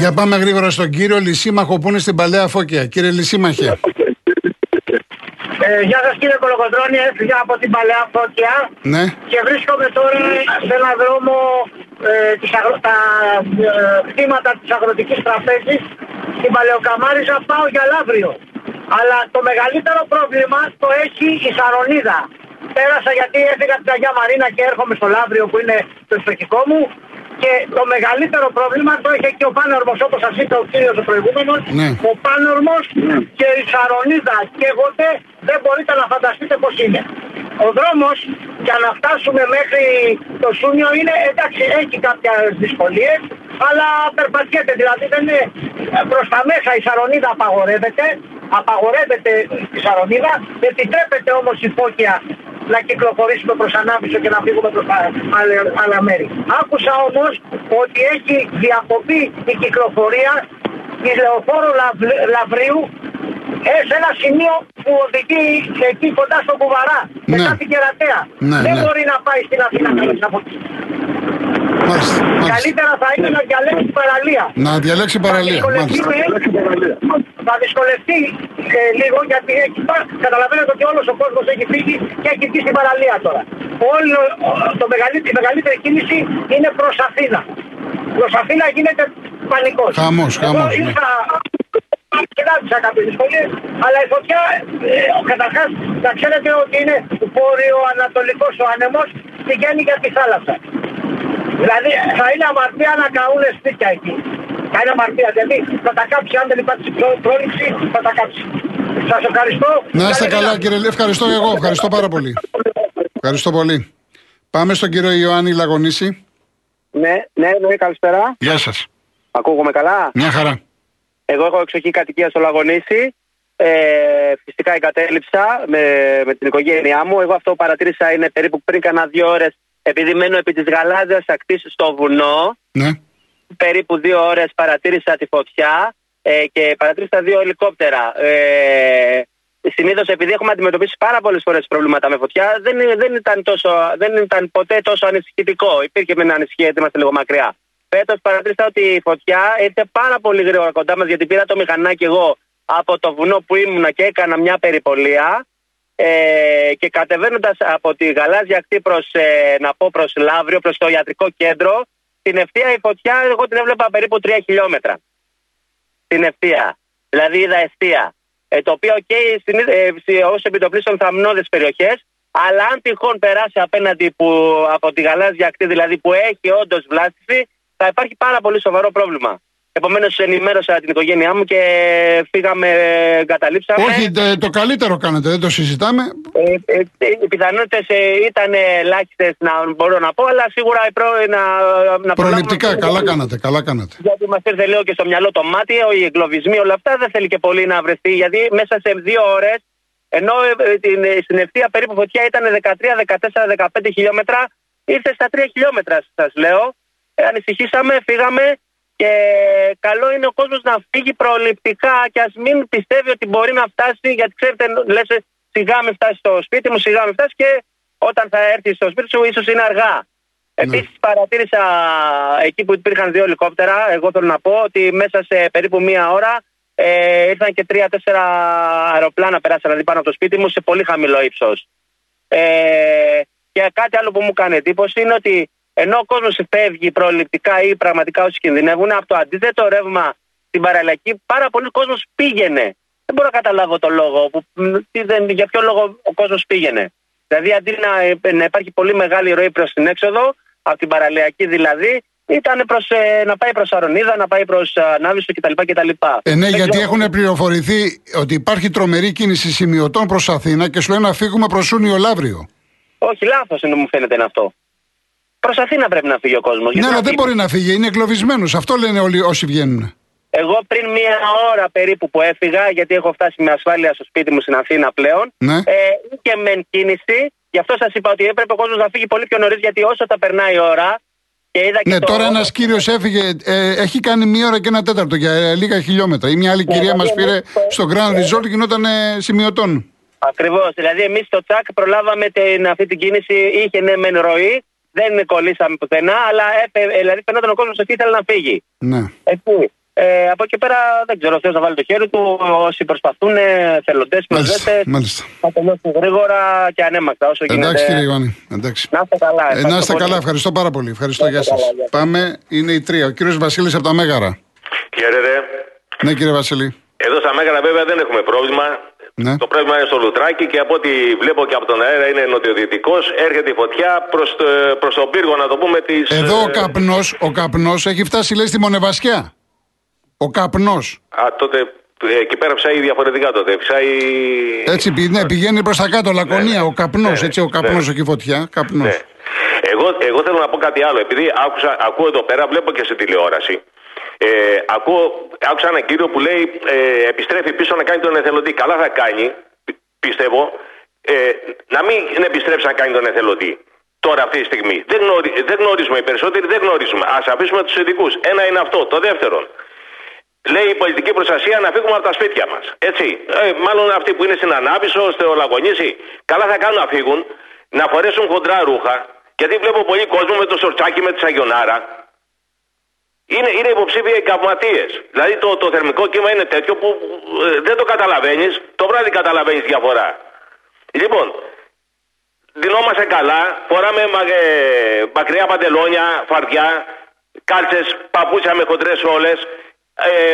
Για πάμε γρήγορα στον κύριο Λυσίμαχο που είναι στην Παλαιά Φώκια. Κύριε Λυσίμαχε. Ε, γεια σας κύριε Κολοκοντρώνη, έφυγα από την Παλαιά Φώκια Ναι. και βρίσκομαι τώρα σε ένα δρόμο ε, της αγρο... τα ε, κτήματα της αγροτικής τραπέζης στην Παλαιοκαμάριζα πάω για Λαύριο. Αλλά το μεγαλύτερο πρόβλημα το έχει η Σαρονίδα. Πέρασα γιατί έφυγα από την Αγία Μαρίνα και έρχομαι στο Λαύριο που είναι το ιστορικό μου και το μεγαλύτερο πρόβλημα το έχει και ο Πάνορμος όπως σας είπε ο κύριος ο προηγούμενος. Ναι. Ο Πάνορμος και η Σαρονίδα καίγονται δεν μπορείτε να φανταστείτε πώς είναι. Ο δρόμος για να φτάσουμε μέχρι το Σούνιο είναι εντάξει έχει κάποιες δυσκολίες αλλά περπατιέται δηλαδή δεν είναι προς τα μέσα η Σαρονίδα απαγορεύεται απαγορεύεται η Σαρονίδα επιτρέπεται όμως η Φώκια να κυκλοφορήσουμε προς Ανάβησο και να φύγουμε προς τα άλλα, άλλα μέρη. Άκουσα όμως ότι έχει διακοπεί η κυκλοφορία της Λεωφόρου Λαβ- Λαβρίου ε, σε ένα σημείο που οδηγεί εκεί κοντά στο Κουβαρά, Ναι. μετά την Κερατέα. Ναι, Δεν ναι. μπορεί να πάει στην Αθήνα κανείς από εκεί. Μάλιστα. μάλιστα. Καλύτερα θα είναι να διαλέξει παραλία. Να διαλέξει παραλία. Θα Μάλιστα. δυσκολευτεί, θα δυσκολευτεί ε, λίγο γιατί έχει, πά- καταλαβαίνετε ότι όλος ο κόσμος έχει φύγει και έχει μπει στην παραλία τώρα. Όλο, ο- το μεγαλύτερη, η μεγαλύτερη κίνηση είναι προς Αθήνα. Προς Αθήνα γίνεται πανικός. Χαμός, Εγώ χαμός, ναι. ήρθα Συνάντησα κάποιες δυσκολίες, αλλά η φωτιά, ε, καταρχάς, να ξέρετε ότι είναι βόρειο-ανατολικός ο άνεμος, πηγαίνει για τη θάλασσα. Δηλαδή θα είναι αμαρτία να καούν σπίτια εκεί. Θα είναι αμαρτία, δηλαδή θα τα κάψει, αν δεν υπάρξει πρό- πρόληψη, θα τα κάψει. Σας ευχαριστώ. Να είστε Καλή καλά νύχτα. κύριε Λε. Ευχαριστώ και εγώ. Ευχαριστώ πάρα πολύ. Ευχαριστώ πολύ. Πάμε στον κύριο Ιωάννη Λαγονίση. Ναι, ναι, ναι, καλησπέρα. Γεια σας. Ακούγομαι καλά; Μια χαρά. Εγώ έχω εξοχή κατοικία στο Λαγονίσι. Ε, φυσικά εγκατέλειψα με, με την οικογένειά μου. Εγώ αυτό που παρατήρησα είναι περίπου πριν κάνα δύο ώρες επειδή μένω επί της γαλάζιας ακτής στο βουνό. Ναι. Περίπου δύο ώρες παρατήρησα τη φωτιά ε, και παρατήρησα δύο ελικόπτερα. Ε, Συνήθως επειδή έχουμε αντιμετωπίσει πάρα πολλές φορές προβλήματα με φωτιά, δεν, δεν, ήταν τόσο, δεν ήταν ποτέ τόσο ανησυχητικό. Υπήρχε με ένα ανησυχία γιατί είμαστε λίγο μακριά. Φέτος παρατήρησα ότι η φωτιά ήρθε πάρα πολύ γρήγορα κοντά μας γιατί πήρα το μηχανάκι εγώ από το βουνό που ήμουνα και έκανα μια περιπολία. Ε, και κατεβαίνοντας από τη γαλάζια ακτή προς ε, να πω προς Λαύριο, προς το ιατρικό κέντρο, την ευθεία η φωτιά εγώ την έβλεπα περίπου 3 χιλιόμετρα. Την ευθεία. Δηλαδή είδα ευθεία. Ε, το οποίο και ε, ως επιτοπλίστων θαμνώδε περιοχές, αλλά αν τυχόν περάσει απέναντι που, από τη γαλάζια ακτή, δηλαδή που έχει όντως βλάστηση, θα υπάρχει πάρα πολύ σοβαρό πρόβλημα. Επομένως, ενημέρωσα την οικογένειά μου και φύγαμε, εγκαταλείψαμε. Όχι, τε- το καλύτερο κάνετε, δεν το συζητάμε. Ε, ε, ε, οι πιθανότητες ήταν ελάχιστες να μπορώ να πω, αλλά σίγουρα η προ, να, να Προληπτικά, προλάβουμε- καλά κάνατε, καλά κάνατε. γιατί μας ήρθε λίγο και στο μυαλό το μάτι, οι εγκλωβισμοί, όλα αυτά δεν θέλει και πολύ να βρεθεί. Γιατί μέσα σε δύο ώρες, ενώ ε, την, ε, στην ευθεία περίπου φωτιά ήταν 13, 14, 15 χιλιόμετρα, ήρθε στα 3 χιλιόμετρα, σας λέω. Ε, ανησυχήσαμε, φύγαμε και καλό είναι ο κόσμος να φύγει προληπτικά και ας μην πιστεύει ότι μπορεί να φτάσει, γιατί ξέρετε, λες, σιγά με φτάσει στο σπίτι μου, σιγά με φτάσει και όταν θα έρθει στο σπίτι σου, ίσως είναι αργά. Επίσης, παρατήρησα εκεί που υπήρχαν δύο ελικόπτερα. Εγώ θέλω να πω ότι μέσα σε περίπου μία ώρα ε, ήρθαν και τρία-τέσσερα αεροπλάνα περάσαν δηλαδή πάνω από το σπίτι μου σε πολύ χαμηλό ύψος. Ε, και κάτι άλλο που μου κάνει εντύπωση είναι ότι ενώ ο κόσμος φεύγει προληπτικά ή πραγματικά όσοι κινδυνεύουν από το αντίθετο ρεύμα στην παραλλαγή, πάρα πολλοί κόσμος πήγαινε. Δεν μπορώ να καταλάβω το λόγο. Που, μ, τι δεν, για ποιο λόγο ο κόσμος πήγαινε. Δηλαδή, αντί να, να υπάρχει πολύ μεγάλη ροή προς την έξοδο, από την παραλιακή δηλαδή, ήταν προς, ε, να πάει προς Αρονίδα, να πάει προς Ανάβησο κτλ. κτλ. Ε, ναι, Δεν γιατί ξέρω- έχουν πληροφορηθεί ότι υπάρχει τρομερή κίνηση σημειωτών προς Αθήνα και σου λένε να φύγουμε προς Σούνιο Λαύριο. Όχι, λάθος είναι μου φαίνεται είναι αυτό. Προ Αθήνα πρέπει να φύγει ο κόσμος. Ναι, αλλά δεν μπορεί να φύγει, είναι εγκλωβισμένος. Αυτό λένε όλοι όσοι βγαίνουν. Εγώ πριν μία ώρα περίπου που έφυγα, γιατί έχω φτάσει με ασφάλεια στο σπίτι μου στην Αθήνα πλέον, Ναι. ε, και μεν κίνηση. Γι' αυτό σας είπα ότι έπρεπε ο κόσμος να φύγει πολύ πιο νωρίς, γιατί όσο θα περνάει η ώρα. Και είδα και Ναι, το... τώρα ένας κύριος έφυγε, ε, έχει κάνει μία ώρα και ένα τέταρτο για ε, λίγα χιλιόμετρα. Ή μια άλλη κυρία μας δηλαδή, πήρε εμείς το- στο Grand Resort και γινόταν ε, σημειωτών. Ακριβώς. Δηλαδή, εμείς στο τσακ προλάβαμε την, αυτή την κίνηση. Είχε ναι, μεν ροή, δεν κολλήσαμε πουθενά, αλλά έπε, δηλαδή φαινόταν ο κόσμος ότι ήθελε να φύγει. Ναι. Έτσι. Ε, από εκεί πέρα δεν ξέρω, ο Θεός να βάλει το χέρι του. Όσοι προσπαθούν, θελοντές, Μάλιστα, μάλιστα. θα τελειώσουν γρήγορα και ανέμακτα όσο γίνεται. Εντάξει κύριε Ιωάννη, εντάξει. Να είστε καλά. Ε, να είστε ευχαριστώ καλά, πολύ. ευχαριστώ πάρα πολύ. Ευχαριστώ, Να γεια είστε σα. καλά, γεια σας. Πάμε, είναι η τρία. Ο κύριος Βασίλης από τα Μέγαρα. Χαίρετε. Ναι, κύριε Βασίλη. Εδώ στα Μέγαρα βέβαια δεν έχουμε πρόβλημα. Ναι. Το πρόβλημα είναι στο Λουτράκι και από ό,τι βλέπω και από τον αέρα είναι νοτιοδυτικός. Έρχεται η φωτιά προς το, προς τον πύργο, να το πούμε, ε, της. Εδώ ο καπνός ο καπνός έχει φτάσει, λέει, στη Μονεβασιά. Ο καπνός. Α, τότε ε, εκεί πέρα ψάει διαφορετικά τότε. Ψάει. Έτσι πη- ναι, πηγαίνει προς τα κάτω, Λακωνία. ναι. Ο καπνός, Ναι, έτσι, ο καπνός ναι. έχει φωτιά. Καπνός. Ναι. Εγώ, εγώ θέλω να πω κάτι άλλο. Επειδή άκουσα, ακούω εδώ πέρα, βλέπω και σε τηλεόραση. Ε, ακούω, άκουσα έναν κύριο που λέει ε, επιστρέφει πίσω να κάνει τον εθελοντή. Καλά θα κάνει, πι- πιστεύω, ε, να μην επιστρέψει να κάνει τον εθελοντή. Τώρα αυτή τη στιγμή. Δεν, γνωρι, δεν γνωρίζουμε, οι περισσότεροι δεν γνωρίζουμε. Α αφήσουμε τους ειδικούς. Ένα είναι αυτό. Το δεύτερον, λέει η πολιτική προστασία να φύγουμε από τα σπίτια μας. Έτσι. Ε, μάλλον αυτοί που είναι στην Ανάβησο, στο Λαγωνίσι, καλά θα κάνουν να φύγουν, να φορέσουν χοντρά ρούχα. Γιατί βλέπω πολύ κόσμο με το σορτσάκι με τη Σαγιονάρα. Είναι, είναι υποψήφιοι εγκαυματίε. Δηλαδή το, το θερμικό κύμα είναι τέτοιο που ε, δεν το καταλαβαίνεις. Το βράδυ καταλαβαίνεις διαφορά. Λοιπόν, δινόμαστε καλά, φοράμε μα, ε, μακριά παντελόνια, φαρδιά, κάλτσες, παπούτσια με χοντρές όλες, ε,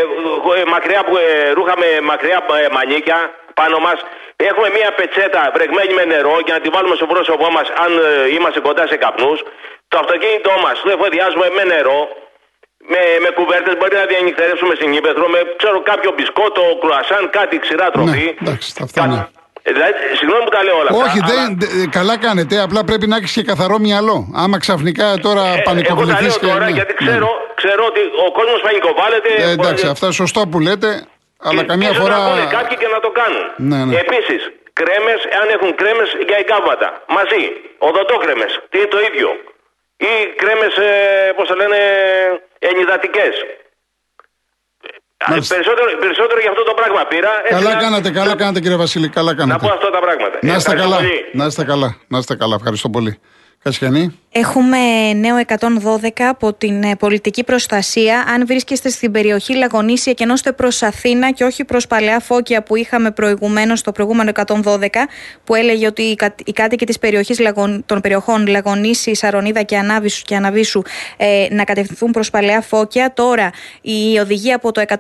ε, μακριά, που- ε, ρούχα με μακριά ε, μανίκια πάνω μας. Έχουμε μία πετσέτα βρεγμένη με νερό για να τη βάλουμε στο πρόσωπό μας αν ε, είμαστε κοντά σε καπνούς. Το αυτοκίνητό μας το εφοδιάζουμε με νερό, με, με κουβέρτες, μπορεί να διανυκτερεύσουμε στην Ήπεθρο, με ξέρω κάποιο μπισκότο, κρουασάν, κάτι ξηρά τροφή. Ναι, εντάξει, αυτά ναι. Ε, Δηλαδή, συγγνώμη που τα λέω όλα Όχι, αυτά. δεν, αλλά- δε- καλά κάνετε. Απλά πρέπει να έχεις και καθαρό μυαλό. Άμα ξαφνικά τώρα Ε, Εγώ τα πανικοβληθείς λέω και. τώρα ναι, γιατί ναι. ξέρω, ξέρω ότι ο κόσμος πανικοβάλλεται. Ε, εντάξει, μπορεί- αυτά σωστό που λέτε, αλλά και- καμιά και φορά. να πούνε κάποιοι και να το κάνουν. Ναι, ναι. Επίσης, κρέμες, αν έχουν κρέμες για εγκάβματα. Μαζί. Οδοντόκρεμες. Τι είναι το ίδιο. Ή κρέμες, ε, πώς το λένε, ενυδατικές. Μάλιστα. Περισσότερο, περισσότερο για αυτό το πράγμα πήρα. έτσι Καλά να- κάνατε, καλά κάνατε κύριε Βασίλη, καλά Να κάνατε. πω αυτά τα πράγματα. Να είστε Ευχαριστώ καλά. πολύ. Να είστε καλά. Να είστε καλά. Ευχαριστώ πολύ. Κασιανή. Έχουμε νέο 112 από την ε, πολιτική προστασία. Αν βρίσκεστε στην περιοχή Λαγονίσια και ενώστε προς Αθήνα και όχι προς Παλαιά Φώκια που είχαμε προηγουμένως στο προηγούμενο 112, που έλεγε ότι οι, κα- οι κάτοικοι της περιοχής, Λαγων- των περιοχών Λαγονίση, Σαρονίδα και Ανάβησου, και Αναβίσου ε, να κατευθυνθούν προς Παλαιά Φώκια. Τώρα η οδηγία από το 112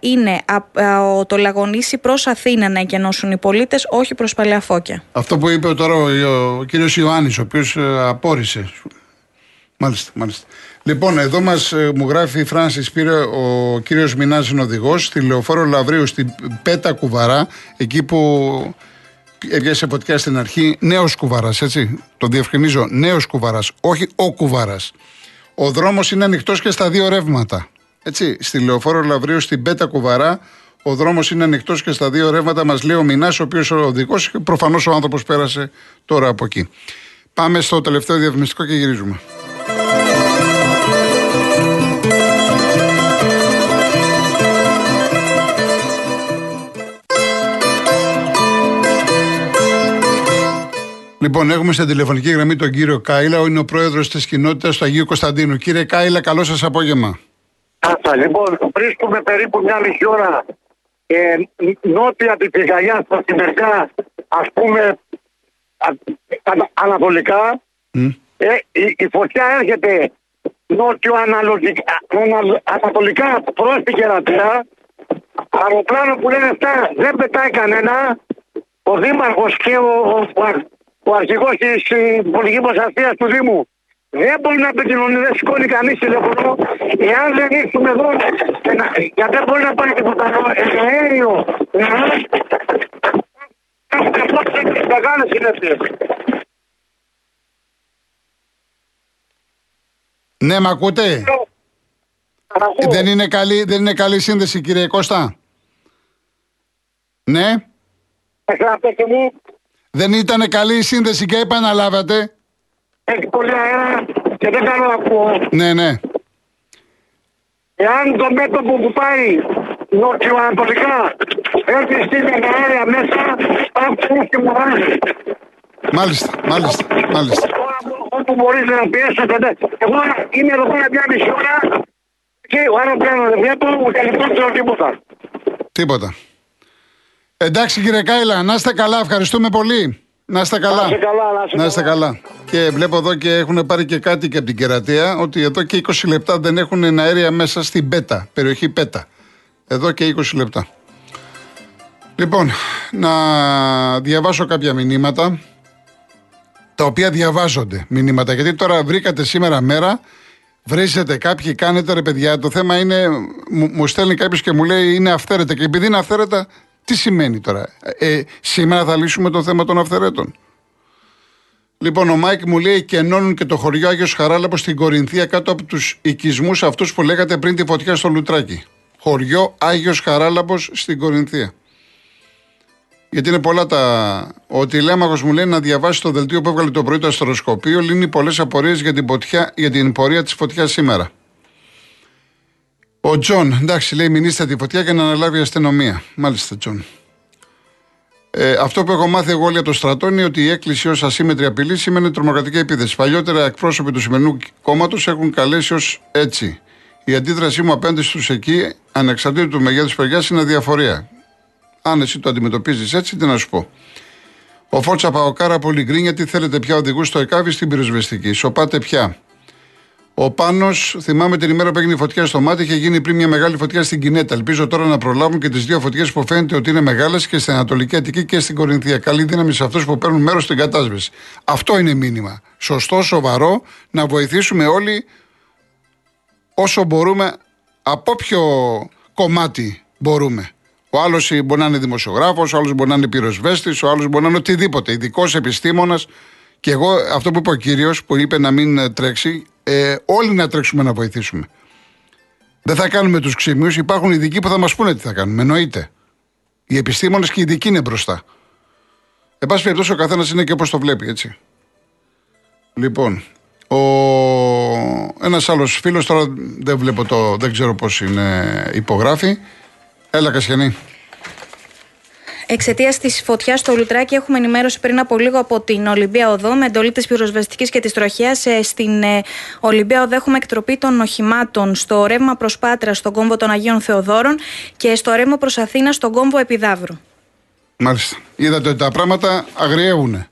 είναι από το Λαγονίσι προς Αθήνα να εκενώσουν οι πολίτες, όχι προς Παλαιά Φώκια. Αυτό που είπε τώρα ο, ο κύριος Ιωάννης, ο οποίος απόρρισε. Μάλιστα, μάλιστα. Λοιπόν, εδώ μας μου γράφει η Φράνση πήρε ο κύριος Μινάς είναι οδηγός στη λεωφόρο Λαβρίου στην Πέτα Κουβαρά, εκεί που έβγασε φωτιά στην αρχή. Νέος Κουβαράς, έτσι. Το διευκρινίζω. Νέος Κουβαράς, όχι ο Κουβαράς. Ο δρόμος είναι ανοιχτός και στα δύο ρεύματα. Έτσι, στη λεωφόρο Λαβρίου στην Πέτα Κουβαρά, ο δρόμος είναι ανοιχτός και στα δύο ρεύματα, μας λέει ο Μινάς, ο οποίος ο οδηγός, προφανώς ο άνθρωπος πέρασε τώρα από εκεί. Πάμε στο τελευταίο διαφημιστικό και γυρίζουμε. Λοιπόν, έχουμε στην τηλεφωνική γραμμή τον κύριο Κάιλα, ο είναι ο πρόεδρος της κοινότητας του Αγίου Κωνσταντίνου. Κύριε Κάιλα, καλό σας απόγευμα. Άσα, λοιπόν, βρίσκουμε περίπου μια μισή ώρα ε, νότια από της Πηγαλιά στα Μερικά, ας πούμε, α, α- ανατολικά. Μμ. Ε, η, η φωτιά έρχεται νότιο-ανατολικά ανατολικά προς την Κερατέα. Αεροπλάνο που λένε αυτά δεν πετάει κανένα. Ο Δήμαρχος και ο, ο, ο, αρ- ο αρχηγός της ε, πολιτικής προστασίας του Δήμου δεν μπορεί να επικοινωνεί, δεν σηκώνει κανείς τηλέφωνο. Εάν δεν ήρθουμε εδώ, και να- γιατί δεν μπορεί να πάει τίποτα άλλο, ε, αέριο, νερό, μεγάλες συνέπειες. Ναι, με ακούτε; Ακούω. Δεν είναι, καλή, δεν είναι καλή σύνδεση, κύριε Κώστα. Ναι. Εσένα πέστε μου, Δεν ήταν καλή η σύνδεση και επαναλάβατε. έχει πολύ αέρα και δεν κάνω να ακούω. Ναι, ναι. Εάν το μέτωπο που πάει νότιο-ανατολικά έρθει στην αέρια μέσα, αυτό και μου βάζει. Μάλιστα, μάλιστα, μάλιστα. Τώρα όπου μπορείς να πιέσετε. ναι. Εγώ είμαι εδώ πέρα μια μισή ώρα εκεί, ο αεροπλάνο δεν βλέπω, ούτε ελικόπτερο τίποτα. Τίποτα. Εντάξει κύριε Κάιλα, να είστε καλά, ευχαριστούμε πολύ. Να είστε καλά. Να είστε καλά, να είστε Να είστε καλά. καλά. Και βλέπω εδώ και έχουν πάρει και κάτι και από την κερατεία ότι εδώ και 20 λεπτά δεν έχουν αέρια μέσα στην Πέτα, περιοχή Πέτα. Εδώ και 20 λεπτά. Λοιπόν, να διαβάσω κάποια μηνύματα τα οποία διαβάζονται μηνύματα. Γιατί τώρα βρήκατε σήμερα μέρα, βρίζετε κάποιοι, κάνετε ρε παιδιά. Το θέμα είναι, μου, μου στέλνει κάποιος και μου λέει είναι αυθαίρετα. Και επειδή είναι αυθαίρετα, τι σημαίνει τώρα; Ε, σήμερα θα λύσουμε το θέμα των αυθαιρέτων. Λοιπόν, ο Μάικ μου λέει και ενώνουν και το χωριό Άγιος Χαράλαμπος στην Κορινθία κάτω από τους οικισμούς αυτούς που λέγατε πριν τη φωτιά στο Λουτράκι. Χωριό Άγιος Χαράλαμπος στην Κορινθία. Γιατί είναι πολλά τα. Ο Τηλέμαχος μου λέει να διαβάσει το δελτίο που έβγαλε το πρωί το αστεροσκοπείο. Λύνει πολλές απορίες για, την ποτιά- για την πορεία της φωτιάς σήμερα. Ο Τζον, εντάξει, λέει: Μηνύστε τη φωτιά και να αναλάβει η αστυνομία. Μάλιστα, Τζον. Ε, αυτό που έχω μάθει εγώ όλοι από το στρατό είναι ότι η έκκληση ως ασύμετρη απειλή σημαίνει τρομοκρατική επίθεση. Παλιότερα εκπρόσωποι του σημερινού κόμματος έχουν καλέσει ως έτσι. Η αντίδρασή μου απέναντι στους εκεί, ανεξαρτήτως του μεγέθους παιδιά, είναι αδιαφορία. Αν εσύ το αντιμετωπίζεις έτσι, τι να σου πω. Ο Φόρτσα Παοκάρα πολύ γκρίνια, τι θέλετε πια οδηγούς στο ΕΚΑΒ ή στην πυροσβεστική. Σωπάτε πια. Ο Πάνος, θυμάμαι την ημέρα που έγινε η φωτιά στο μάτι, είχε γίνει πριν μια μεγάλη φωτιά στην Κινέτα. Ελπίζω τώρα να προλάβουν και τις δύο φωτιές που φαίνεται ότι είναι μεγάλες και στην Ανατολική Αττική και στην Κορινθία. Καλή δύναμη σε αυτούς που παίρνουν μέρος στην κατάσβεση. Αυτό είναι μήνυμα. Σωστό, σοβαρό, να βοηθήσουμε όλοι όσο μπορούμε, από ποιο κομμάτι μπορούμε. Ο άλλος μπορεί να είναι δημοσιογράφος, ο άλλος μπορεί να είναι πυροσβέστης, ο άλλος μπορεί να είναι οτιδήποτε. Ειδικός επιστήμονας. Και εγώ, αυτό που είπε ο κύριος που είπε να μην ε, τρέξει, ε, όλοι να τρέξουμε να βοηθήσουμε. Δεν θα κάνουμε τους ξύμιου. Υπάρχουν ειδικοί που θα μας πούνε τι θα κάνουμε. Εννοείται. Οι επιστήμονες και οι ειδικοί είναι μπροστά. Εν πάση περιπτώσει, ο καθένας είναι και όπως το βλέπει, έτσι. Λοιπόν, ο... ένας άλλος φίλος, τώρα δεν βλέπω το. δεν ξέρω πώς είναι υπογράφει. Έλα, Κασιανή. Εξαιτίας της φωτιάς στο Λουτράκι, έχουμε ενημέρωση πριν από λίγο από την Ολυμπία Οδό με εντολή της πυροσβεστικής και της τροχέα. Στην ε, Ολυμπία Οδό έχουμε εκτροπή των οχημάτων στο ρεύμα προς Πάτρα, στον κόμβο των Αγίων Θεοδόρων και στο ρεύμα προς Αθήνα, στον κόμβο Επιδαύρου. Μάλιστα. Είδατε ότι τα πράγματα αγριεύουν.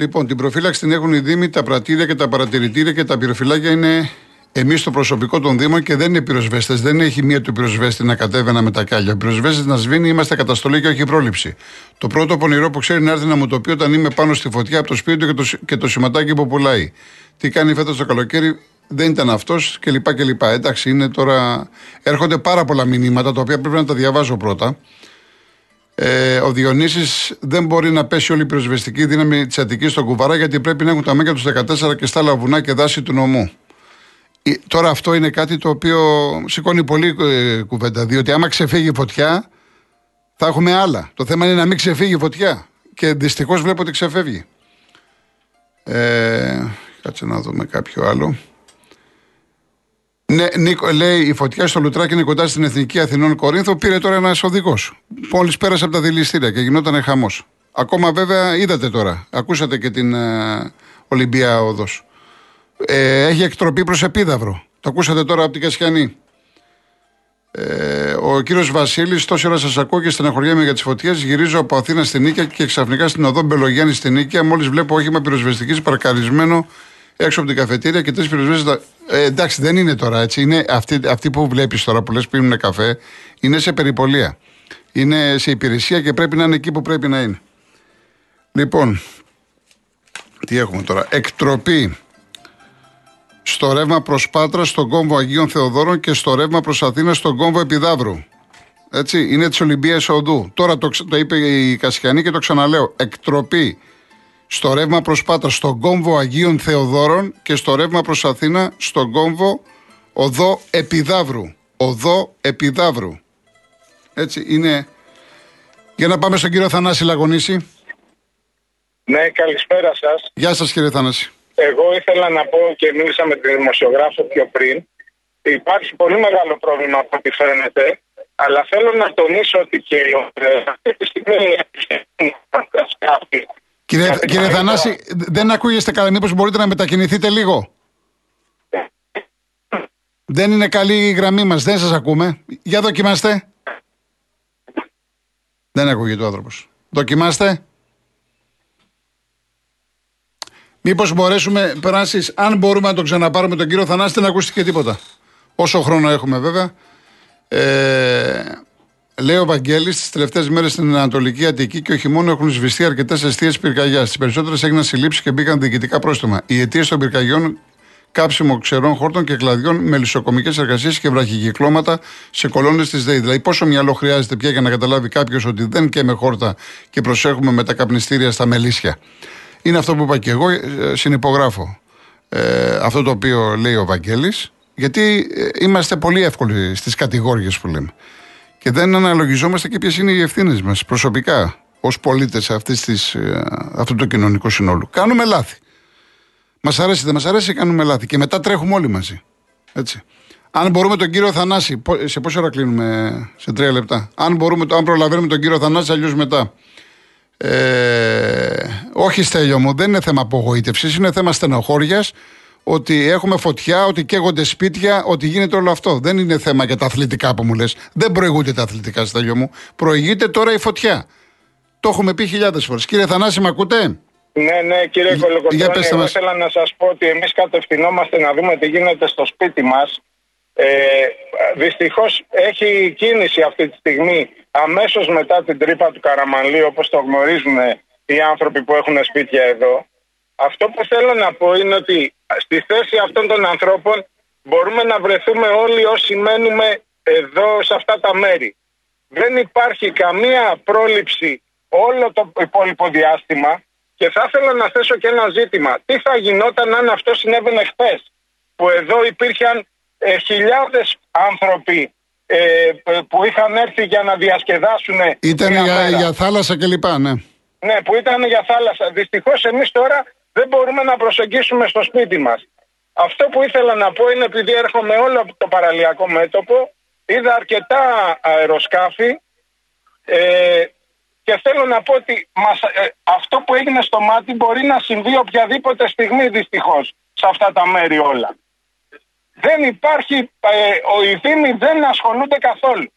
Λοιπόν, την προφύλαξη την έχουν οι Δήμοι, τα πρατήρια και τα παρατηρητήρια και τα πυροφυλάκια είναι εμείς το προσωπικό των Δήμων και δεν είναι πυροσβέστες. Δεν έχει μία του πυροσβέστη να κατέβαινα με τα κάλια. Ο πυροσβέστης να σβήνει, είμαστε καταστολή και όχι πρόληψη. Το πρώτο πονηρό που ξέρει να έρθει να μου το πει όταν είμαι πάνω στη φωτιά από το σπίτι του και το, σι- και το σηματάκι που πουλάει. Τι κάνει φέτος το καλοκαίρι, δεν ήταν αυτός κλπ. κλπ. Εντάξει, είναι τώρα. Έρχονται πάρα πολλά μηνύματα τα οποία πρέπει να τα διαβάζω πρώτα. Ε, ο Διονύσης δεν μπορεί να πέσει όλη η πυροσβεστική δύναμη της Αττικής στον κουβαρά γιατί πρέπει να έχουν τα μέγα τους 14 και στα άλλα βουνά και δάση του νομού. Ε, Τώρα αυτό είναι κάτι το οποίο σηκώνει πολύ ε, κουβέντα. Διότι άμα ξεφύγει η φωτιά, θα έχουμε άλλα. Το θέμα είναι να μην ξεφύγει η φωτιά. Και δυστυχώς βλέπω ότι ξεφεύγει. Ε, κάτσε να δούμε κάποιο άλλο. Ναι, Νίκο, λέει η φωτιά στο Λουτράκι είναι κοντά στην Εθνική Αθηνών Κορίνθο. Πήρε τώρα ένας οδηγός. Μόλις πέρασε από τα δηληστήρια και γινόταν χαμός. Ακόμα βέβαια είδατε τώρα. Ακούσατε και την ε, Ολυμπία Οδός. Ε, έχει εκτροπή προς Επίδαυρο. Το ακούσατε τώρα από την Κασιανή. Ε, ο κύριος Βασίλης, τόση ώρα σας ακούω και στεναχωριέμαι για τις φωτιές. Γυρίζω από Αθήνα στην Νίκαια και ξαφνικά στην οδό Μπελογιάννη στην Νίκαια. Μόλις βλέπω όχημα πυροσβεστικής παρκαρισμένο έξω από την καφετήρια και τρεις πυροσβέστε. Ε, εντάξει, δεν είναι τώρα έτσι. Είναι αυτοί, αυτοί που βλέπεις τώρα που λες πίνουν καφέ, είναι σε περιπολία. Είναι σε υπηρεσία και πρέπει να είναι εκεί που πρέπει να είναι. Λοιπόν, τι έχουμε τώρα. Εκτροπή στο ρεύμα προς Πάτρα, στον κόμβο Αγίων Θεοδόρων και στο ρεύμα προς Αθήνα, στον κόμβο Επιδαύρου. Έτσι, είναι της Ολυμπίας Οδού. Τώρα το, ξε- το είπε η Κασιανή και το ξαναλέω. Εκτροπή στο ρεύμα προ Πάτρα, στον κόμβο Αγίων Θεοδόρων και στο ρεύμα προ Αθήνα, στον κόμβο Οδό Επιδαύρου. Οδό Επιδαύρου. Έτσι, είναι. Για να πάμε στον κύριο Θανάση Λαγονίση. Ναι, καλησπέρα σας. Γεια σας κύριε Θανάση. Εγώ ήθελα να πω και μίλησα με την δημοσιογράφο πιο πριν. Υπάρχει πολύ μεγάλο πρόβλημα από ό,τι φαίνεται. Αλλά θέλω να τονίσω ότι και ε, αυτή τη στιγμή σκάφη. Κύριε, Κάτι κύριε καλύτερα. Θανάση, δεν ακούγεστε καλά. Μήπως μπορείτε να μετακινηθείτε λίγο; Δεν είναι καλή η γραμμή μας, δεν σας ακούμε. Για δοκιμάστε. Δεν ακούγεται ο άνθρωπος. Δοκιμάστε. Μήπως μπορέσουμε, περάσει, αν μπορούμε να το ξαναπάρουμε τον κύριο Θανάστη, δεν ακούστηκε τίποτα. Όσο χρόνο έχουμε βέβαια. Ε, λέει ο Βαγγέλης, τι τελευταίες μέρες στην Ανατολική Αττική και όχι μόνο έχουν σβηστεί αρκετές αιστείες πυρκαγιάς. Τις περισσότερες έγιναν συλλήψεις και μπήκαν διοικητικά πρόστιμα. Οι αιτίες των πυρκαγιών κάψιμο ξερών χόρτων και κλαδιών με λησοκομικές εργασίες και βραχικυκλώματα σε κολόνες της ΔΕΗ. Δηλαδή, πόσο μυαλό χρειάζεται πια για να καταλάβει κάποιος ότι δεν καίμε χόρτα και προσέχουμε με τα καπνιστήρια στα μελίσια; Είναι αυτό που είπα και εγώ, ε, συνυπογράφω ε, αυτό το οποίο λέει ο Βαγγέλης, γιατί ε, είμαστε πολύ εύκολοι στις κατηγόριες που λέμε. Και δεν αναλογιζόμαστε και ποιες είναι οι ευθύνες μας προσωπικά ως πολίτες ε, αυτού του κοινωνικού συνόλου. Κάνουμε λάθη. Μας αρέσει, δεν μας αρέσει, κάνουμε λάθη. Και μετά τρέχουμε όλοι μαζί. Έτσι. Αν μπορούμε τον κύριο Θανάση, σε πόση ώρα κλείνουμε, σε τρία λεπτά; Αν, μπορούμε, αν προλαβαίνουμε τον κύριο Θανάση, αλλιώς μετά. Ε, όχι στέλιο μου, δεν είναι θέμα απογοήτευσης, είναι θέμα στενοχώριας ότι έχουμε φωτιά, ότι καίγονται σπίτια, ότι γίνεται όλο αυτό. Δεν είναι θέμα για τα αθλητικά που μου λες. Δεν προηγούνται τα αθλητικά, στέλιο μου. Προηγείται τώρα η φωτιά. Το έχουμε πει χιλιάδες φορές. Κύριε Θανάση, με ακούτε; Ναι, ναι, κύριε Κολοκοτρώνη, εγώ ήθελα να σας πω ότι εμείς κατευθυνόμαστε να δούμε τι γίνεται στο σπίτι μας. Ε, Δυστυχώς έχει κίνηση αυτή τη στιγμή αμέσως μετά την τρύπα του Καραμανλή, όπως το γνωρίζουν οι άνθρωποι που έχουν σπίτια εδώ. Αυτό που θέλω να πω είναι ότι στη θέση αυτών των ανθρώπων μπορούμε να βρεθούμε όλοι όσοι μένουμε εδώ σε αυτά τα μέρη. Δεν υπάρχει καμία πρόληψη όλο το υπόλοιπο διάστημα και θα ήθελα να θέσω και ένα ζήτημα. Τι θα γινόταν αν αυτό συνέβαινε χθες, που εδώ υπήρχαν ε, χιλιάδες άνθρωποι ε, που είχαν έρθει για να διασκεδάσουν. Ήταν για, για θάλασσα κλπ. Ναι. ναι, που ήταν για θάλασσα. Δυστυχώς εμείς τώρα δεν μπορούμε να προσεγγίσουμε στο σπίτι μας. Αυτό που ήθελα να πω είναι επειδή έρχομαι όλο από το παραλιακό μέτωπο, είδα αρκετά αεροσκάφη ε, και θέλω να πω ότι μας, ε, αυτό που έγινε στο μάτι μπορεί να συμβεί οποιαδήποτε στιγμή δυστυχώς σε αυτά τα μέρη όλα. Δεν υπάρχει, ε, οι Δήμοι δεν ασχολούνται καθόλου.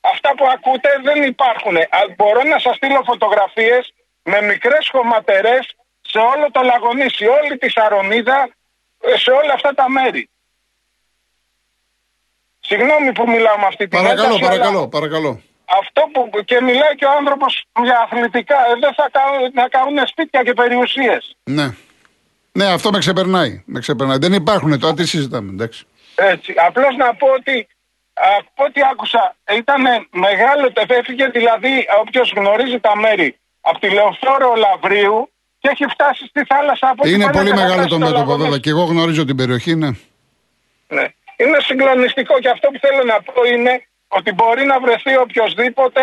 Αυτά που ακούτε δεν υπάρχουν. Μπορώ να σας στείλω φωτογραφίες με μικρές χωματερές σε όλο το Λαγωνί, σε όλη τη Σαρονίδα, ε, σε όλα αυτά τα μέρη. Συγγνώμη που μιλάω με αυτή την Παρακαλώ, παρακαλώ, παρακαλώ αυτό που και μιλάει και ο άνθρωπος για αθλητικά, ε, δεν θα κάνουν, να κάνουν σπίτια και περιουσίες. Ναι. Ναι, αυτό με ξεπερνάει. Με ξεπερνάει. Δεν υπάρχουν τώρα, τι συζητάμε, εντάξει. Έτσι. Απλώς να πω ότι από ό,τι άκουσα ήταν μεγάλο το έφυγε δηλαδή όποιος γνωρίζει τα μέρη από τη Λεωφόρο Λαβρίου και έχει φτάσει στη θάλασσα από Είναι πολύ μεγάλο το μέτωπο βέβαια και εγώ γνωρίζω την περιοχή, ναι. Ναι. Είναι συγκλονιστικό και αυτό που θέλω να πω είναι ότι μπορεί να βρεθεί οποιοδήποτε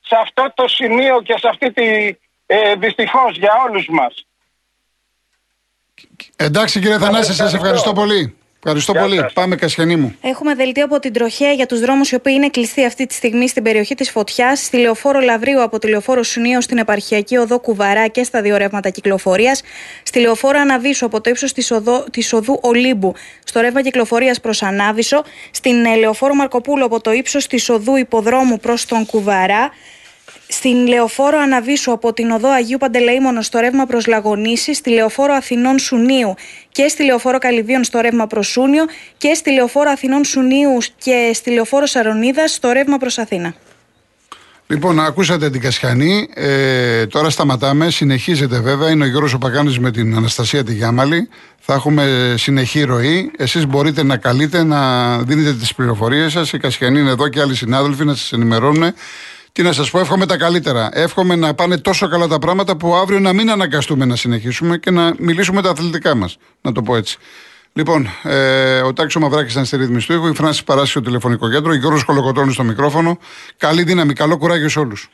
σε αυτό το σημείο και σε αυτή τη ε, δυστυχώς για όλους μας. Εντάξει κύριε Θανάση, σας ευχαριστώ πολύ. Ευχαριστώ πολύ. Πάμε, Κασιανή μου. Έχουμε δελτίο από την τροχέα για τους δρόμους οι οποίοι είναι κλειστοί αυτή τη στιγμή στην περιοχή της Φωτιάς, στη λεωφόρο Λαβρίου από τη λεωφόρο Σουνίου στην επαρχιακή οδό Κουβαρά και στα δύο ρεύματα κυκλοφορίας, στη λεωφόρο Αναβίσου από το ύψος της οδού Ολύμπου στο ρεύμα κυκλοφορίας προς Ανάβισο, στην ε, λεωφόρο Μαρκοπούλου από το ύψος της οδού Υποδρόμου προς τον Κουβαρά, στην Λεωφόρο Αναβίσου από την οδό Αγίου Παντελεήμονο στο ρεύμα προς Λαγονίση, στη Λεωφόρο Αθηνών Σουνίου και στη Λεωφόρο Καλυβίων στο ρεύμα προς Σούνιο και στη Λεωφόρο Αθηνών Σουνίου και στη Λεωφόρο Σαρονίδας στο ρεύμα προς Αθήνα. Λοιπόν, ακούσατε την Κασιανή. Ε, τώρα σταματάμε. Συνεχίζεται βέβαια. Είναι ο Γιώργος Οπακάνης με την Αναστασία τη Γιάμαλη. Θα έχουμε συνεχή ροή. Εσείς μπορείτε να καλείτε, να δίνετε τις πληροφορίες σας. Η Κασιανή είναι εδώ και άλλοι συνάδελφοι να σας ενημερώνουν. Τι να σας πω, εύχομαι τα καλύτερα. Εύχομαι να πάνε τόσο καλά τα πράγματα που αύριο να μην αναγκαστούμε να συνεχίσουμε και να μιλήσουμε τα αθλητικά μας. Να το πω έτσι. Λοιπόν, ε, ο Τάξο Μαυράκης ήταν στη ρύθμιση του ήχου, η Φράση Παράση στο τηλεφωνικό κέντρο, η Γιώργος Κολοκοτώνης στο μικρόφωνο. Καλή δύναμη, καλό κουράγιο σε όλους.